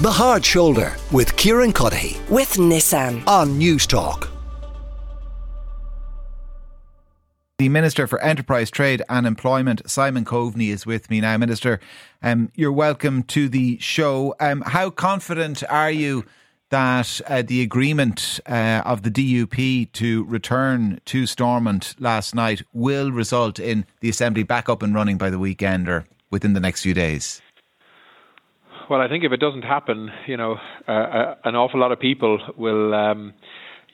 The Hard Shoulder with Kieran Cuddihy with Nissan on Newstalk. The Minister for Enterprise, Trade and Employment, Simon Coveney, is with me now. Minister, um, you're welcome to the show. Um, how confident are you that uh, the agreement uh, of the DUP to return to Stormont last night will result in the Assembly back up and running by the weekend or within the next few days? Well, I think if it doesn't happen, you know, uh, uh, an awful lot of people will, um,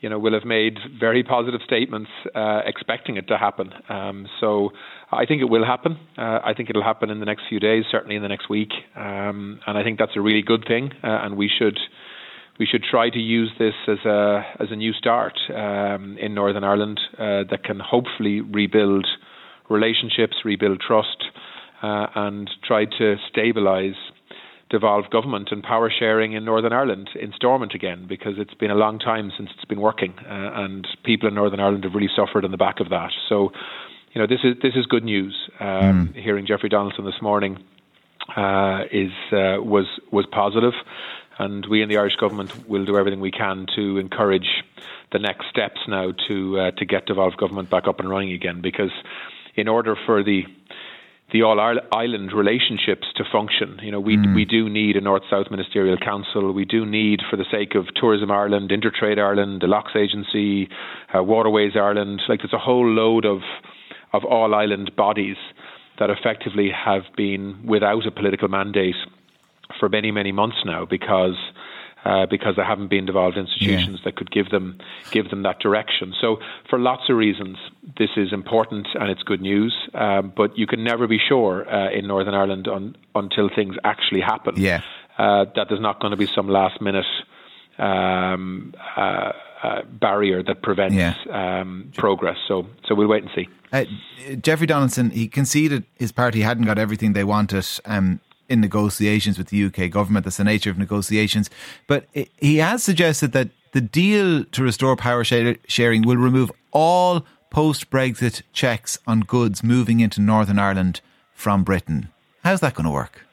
you know, will have made very positive statements uh, expecting it to happen. Um, so I think it will happen. Uh, I think it'll happen in the next few days, certainly in the next week, um, and I think that's a really good thing. Uh, and we should we should try to use this as a as a new start um, in Northern Ireland uh, that can hopefully rebuild relationships, rebuild trust, and try to stabilise devolved government and power sharing in Northern Ireland in Stormont again because it's been a long time since it's been working uh, and people in Northern Ireland have really suffered on the back of that. So, you know, this is this is good news. Um, mm. Hearing Jeffrey Donaldson this morning uh, is uh, was was positive, and we in the Irish government will do everything we can to encourage the next steps now to uh, to get devolved government back up and running again because in order for the the all island relationships to function. You know, we mm. we do need a North South Ministerial Council. We do need, for the sake of Tourism Ireland, Intertrade Ireland, the Loughs Agency, uh, Waterways Ireland. Like there's a whole load of of all island bodies that effectively have been without a political mandate for many many months now because uh, because there haven't been devolved institutions yeah. that could give them give them that direction. So, for lots of reasons, this is important and it's good news. Um, but you can never be sure uh, in Northern Ireland on, until things actually happen. Yeah. Uh, that there's not going to be some last minute um, uh, uh, barrier that prevents yeah. um, progress. So, so we'll wait and see. Uh, Jeffrey Donaldson, he conceded his party hadn't got everything they wanted um, in negotiations with the UK government. That's the nature of negotiations. But he has suggested that the deal to restore power sharing will remove all post Brexit checks on goods moving into Northern Ireland from Britain. How's that going to work?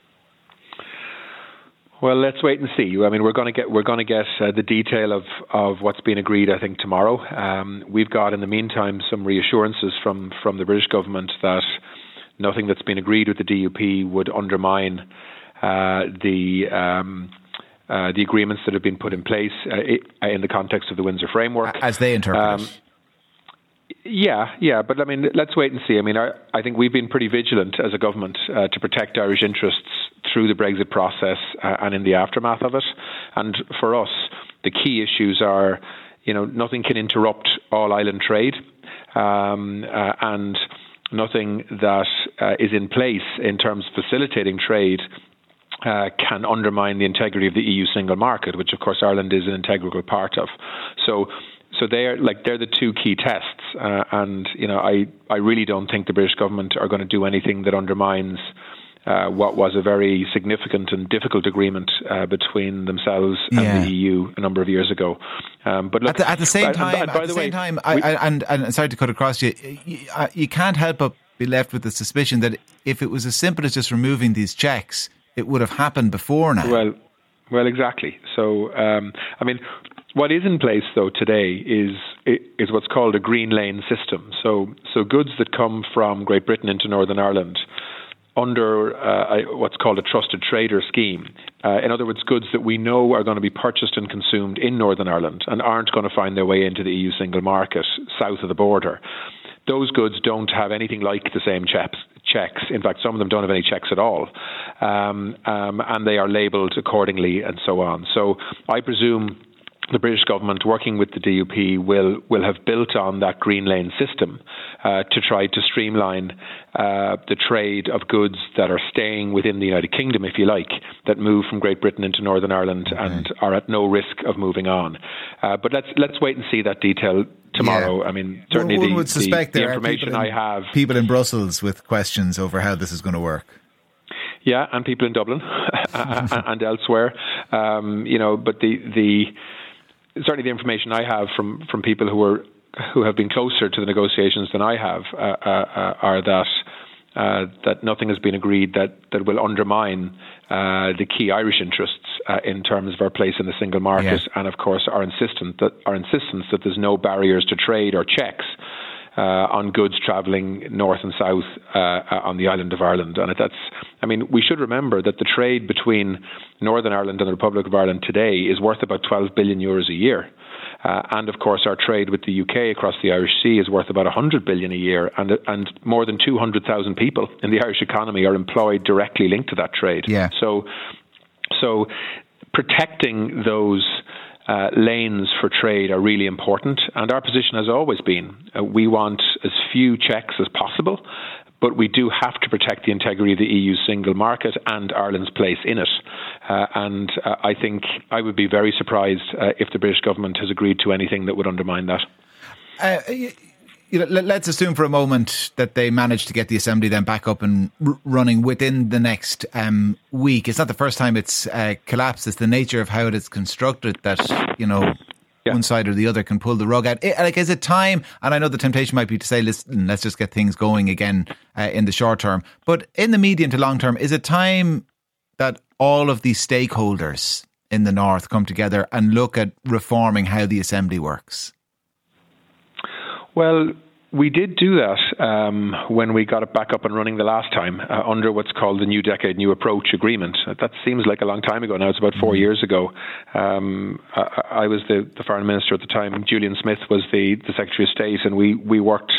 Well, let's wait and see. I mean, we're going to get we're going to get uh, the detail of, of what's been agreed. I think tomorrow. Um, we've got in the meantime some reassurances from from the British government that nothing that's been agreed with the DUP would undermine uh, the um, uh, the agreements that have been put in place uh, in the context of the Windsor framework, as they interpret um, it. Yeah, yeah, but I mean, let's wait and see. I mean, I, I think we've been pretty vigilant as a government uh, to protect Irish interests through the Brexit process uh, and in the aftermath of it. And for us, the key issues are, you know, nothing can interrupt all island trade, um, uh, and nothing that uh, is in place in terms of facilitating trade uh, can undermine the integrity of the EU single market, which of course Ireland is an integral part of. So, so they're like they're the two key tests, uh, and you know I I really don't think the British government are going to do anything that undermines. Uh, what was a very significant and difficult agreement uh, between themselves and yeah. the EU a number of years ago. Um, but look, at, the, at the same time, and, and at the, the way, same time, I, I, and, and sorry to cut across you, you, you can't help but be left with the suspicion that if it was as simple as just removing these checks, it would have happened before now. Well, well, exactly. So, um, I mean, what is in place though today is is what's called a green lane system. So, so goods that come from Great Britain into Northern Ireland under uh, what's called a trusted trader scheme. Uh, in other words, goods that we know are going to be purchased and consumed in Northern Ireland and aren't going to find their way into the EU single market south of the border. Those goods don't have anything like the same checks. Checks. In fact, some of them don't have any checks at all, um, um, and they are labelled accordingly and so on. So I presume the British government, working with the DUP, will will have built on that green lane system uh, to try to streamline uh, the trade of goods that are staying within the United Kingdom, if you like, that move from Great Britain into Northern Ireland okay. and are at no risk of moving on. Uh, but let's let's wait and see that detail tomorrow. Yeah. I mean, certainly one, one the, would suspect the, the information in, I have. People in Brussels with questions over how this is going to work. Yeah, and people in Dublin and elsewhere. Um, you know, but the the certainly the information I have from from people who are who have been closer to the negotiations than I have uh, uh, are that. Uh, that nothing has been agreed that, that will undermine uh, the key Irish interests uh, in terms of our place in the single market, and of course our insistence that our insistence that there's no barriers to trade or checks. Uh, on goods travelling north and south uh, on the island of Ireland, and that's. I mean, we should remember that the trade between Northern Ireland and the Republic of Ireland today is worth about 12 billion euros a year. Uh, and of course, our trade with the UK across the Irish Sea is worth about 100 billion a year, and and more than 200,000 people in the Irish economy are employed directly linked to that trade. Yeah. So, so protecting those. Uh, lanes for trade are really important, and our position has always been uh, we want as few checks as possible, but we do have to protect the integrity of the EU single market and Ireland's place in it. Uh, and uh, I think I would be very surprised uh, if the British government has agreed to anything that would undermine that. You know, let's assume for a moment that they manage to get the assembly then back up and r- running within the next um, week. It's not the first time it's uh, collapsed. It's the nature of how it is constructed that you know yeah. one side or the other can pull the rug out. It, like, is it time? And I know the temptation might be to say, listen, let's just get things going again uh, in the short term. But in the medium to long term, is it time that all of these stakeholders in the north come together and look at reforming how the assembly works? Well, we did do that um, when we got it back up and running the last time uh, under what's called the New Decade New Approach Agreement. That seems like a long time ago now. It's about four mm-hmm. years ago. Um, I, I, was the, the, foreign minister at the time. Julian Smith was the, the Secretary of State, and we, we worked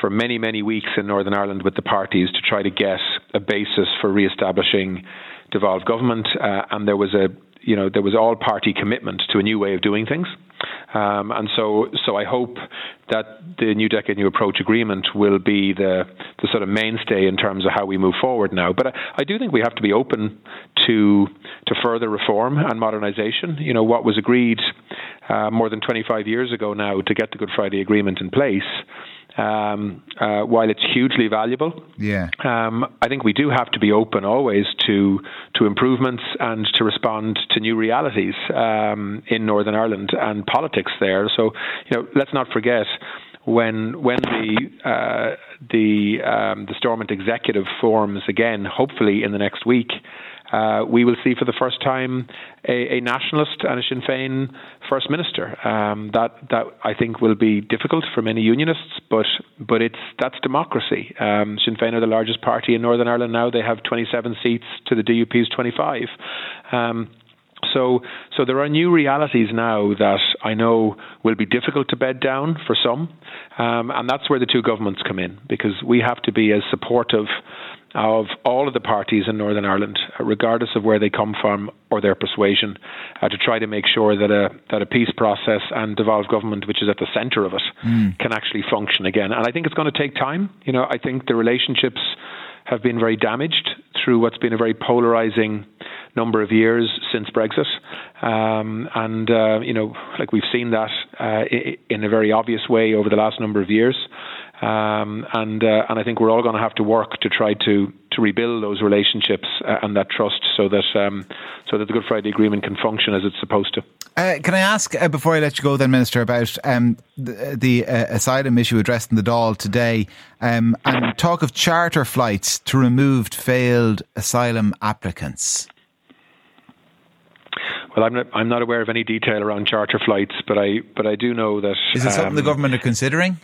for many, many weeks in Northern Ireland with the parties to try to get a basis for re-establishing devolved government. Uh, and there was a you know there was all party commitment to a new way of doing things. Um, and so, so I hope that the New Decade New Approach Agreement will be the, the sort of mainstay in terms of how we move forward now. But I, I do think we have to be open to to further reform and modernisation. You know, what was agreed uh, more than 25 years ago now to get the Good Friday Agreement in place um, uh, while it's hugely valuable, yeah, um, I think we do have to be open always to to improvements and to respond to new realities um, in Northern Ireland and politics there. So, you know, let's not forget when when the uh, the um, the Stormont executive forms again, hopefully in the next week uh, we will see for the first time a, a nationalist and a Sinn Féin first minister. Um, that that I think will be difficult for many unionists, but but it's that's democracy. Um, Sinn Féin are the largest party in Northern Ireland now. They have 27 seats to the DUP's 25. Um, so, so there are new realities now that I know will be difficult to bed down for some, um, and that's where the two governments come in because we have to be as supportive of all of the parties in Northern Ireland, regardless of where they come from or their persuasion, uh, to try to make sure that a that a peace process and devolved government, which is at the centre of it, mm. can actually function again. And I think it's going to take time. You know, I think the relationships have been very damaged through what's been a very polarizing number of years since Brexit. Um, and, uh, you know, like we've seen that uh, in a very obvious way over the last number of years. Um, and uh, and I think we're all going to have to work to try to to rebuild those relationships uh, and that trust, so that um, so that the Good Friday Agreement can function as it's supposed to. Uh, can I ask uh, before I let you go, then, Minister, about um, the, the uh, asylum issue addressed in the Dáil today, um, and talk of charter flights to removed failed asylum applicants? Well, I'm not, I'm not aware of any detail around charter flights, but I but I do know that. Is it something the um, government are considering?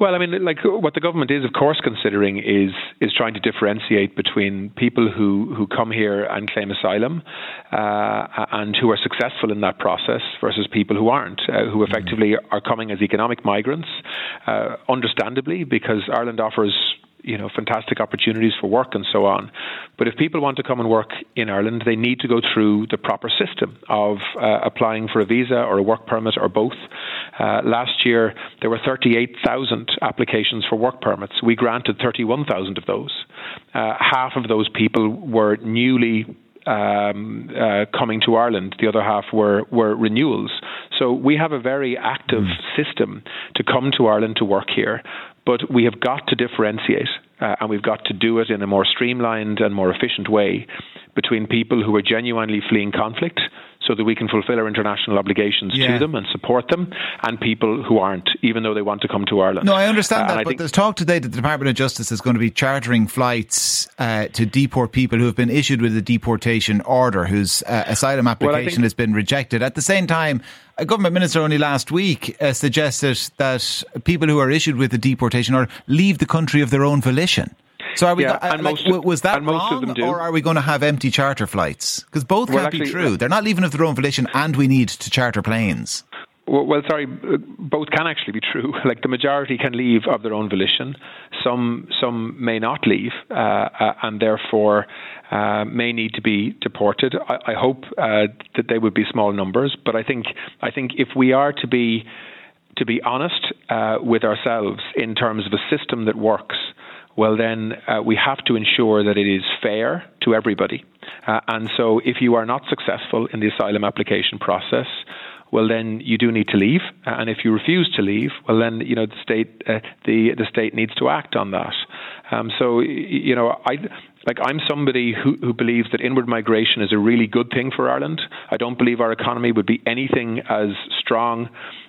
Well, I mean, like what the government is, of course, considering is is trying to differentiate between people who, who come here and claim asylum uh, and who are successful in that process versus people who aren't, uh, who effectively are coming as economic migrants, uh, understandably, because Ireland offers you know fantastic opportunities for work and so on. But if people want to come and work in Ireland, they need to go through the proper system of uh, applying for a visa or a work permit or both. Uh, last year there were 38,000 applications for work permits. We granted 31,000 of those. Uh, half of those people were newly um, uh, coming to Ireland. The other half were, were renewals. So we have a very active mm. system to come to Ireland to work here. But we have got to differentiate, uh, and we've got to do it in a more streamlined and more efficient way between people who are genuinely fleeing conflict so that we can fulfil our international obligations Yeah. to them and support them, and people who aren't, even though they want to come to Ireland. No, I understand Uh, that, I but there's talk today that the Department of Justice is going to be chartering flights uh, to deport people who have been issued with a deportation order, whose uh, asylum application think- has been rejected. At the same time, a government minister only last week uh, suggested that people who are issued with a deportation order leave the country of their own volition. So are we? Yeah, go- uh, and like, most- was that of wrong, them do. or are we going to have empty charter flights? Because both Well, can't be true. They're not leaving of their own volition, and we need to charter planes. Well, sorry, both can actually be true. Like the majority can leave of their own volition. Some some may not leave, uh, uh, and therefore uh, may need to be deported. I, I hope uh, that they would be small numbers, but I think I think if we are to be to be honest uh, with ourselves in terms of a system that works, well, then uh, we have to ensure that it is fair to everybody. Uh, and so, if you are not successful in the asylum application process, well, then you do need to leave. Uh, and if you refuse to leave, well, then you know the state uh, the the state needs to act on that. Um, so, you know, I like I'm somebody who, who believes that inward migration is a really good thing for Ireland. I don't believe our economy would be anything as strong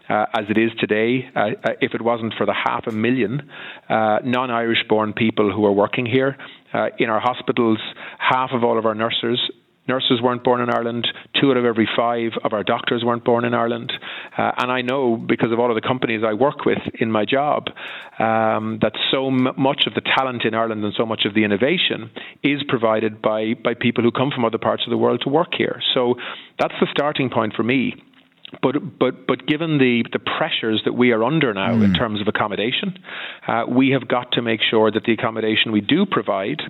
uh, as it is today uh, uh, if it wasn't for the half a million uh, non-Irish born people who are working here. Uh, in our hospitals, half of all of our nurses Nurses weren't born in Ireland. Two out of every five of our doctors weren't born in Ireland. Uh, and I know because of all of the companies I work with in my job um, that so m- much of the talent in Ireland and so much of the innovation is provided by, by people who come from other parts of the world to work here. So that's the starting point for me. But but but given the the pressures that we are under now in terms of accommodation, uh, we have got to make sure that the accommodation we do provide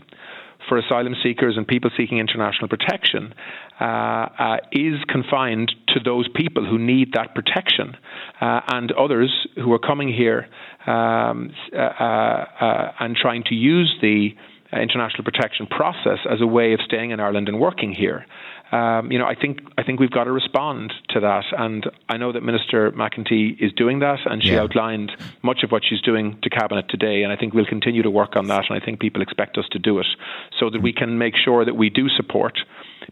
for asylum seekers and people seeking international protection uh, uh, is confined to those people who need that protection. Uh, and others who are coming here um, uh, uh, and trying to use the international protection process as a way of staying in Ireland and working here. Um, you know, I think I think we've got to respond to that, and I know that Minister McEntee is doing that, and she Yeah. outlined much of what she's doing to cabinet today, and I think we'll continue to work on that, and I think people expect us to do it, so that we can make sure that we do support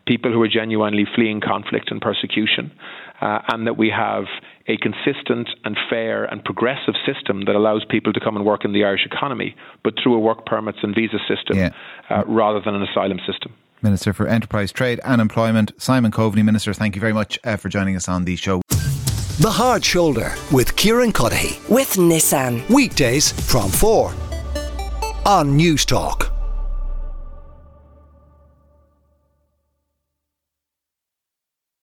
people who are genuinely fleeing conflict and persecution, uh, and that we have a consistent and fair and progressive system that allows people to come and work in the Irish economy, but through a work permits and visa system Yeah. uh, rather than an asylum system. Minister for Enterprise, Trade and Employment, Simon Coveney. Minister, thank you very much uh, for joining us on the show. The Hard Shoulder with Kieran Cuddihy. with Nissan. Weekdays from 4 on News Talk.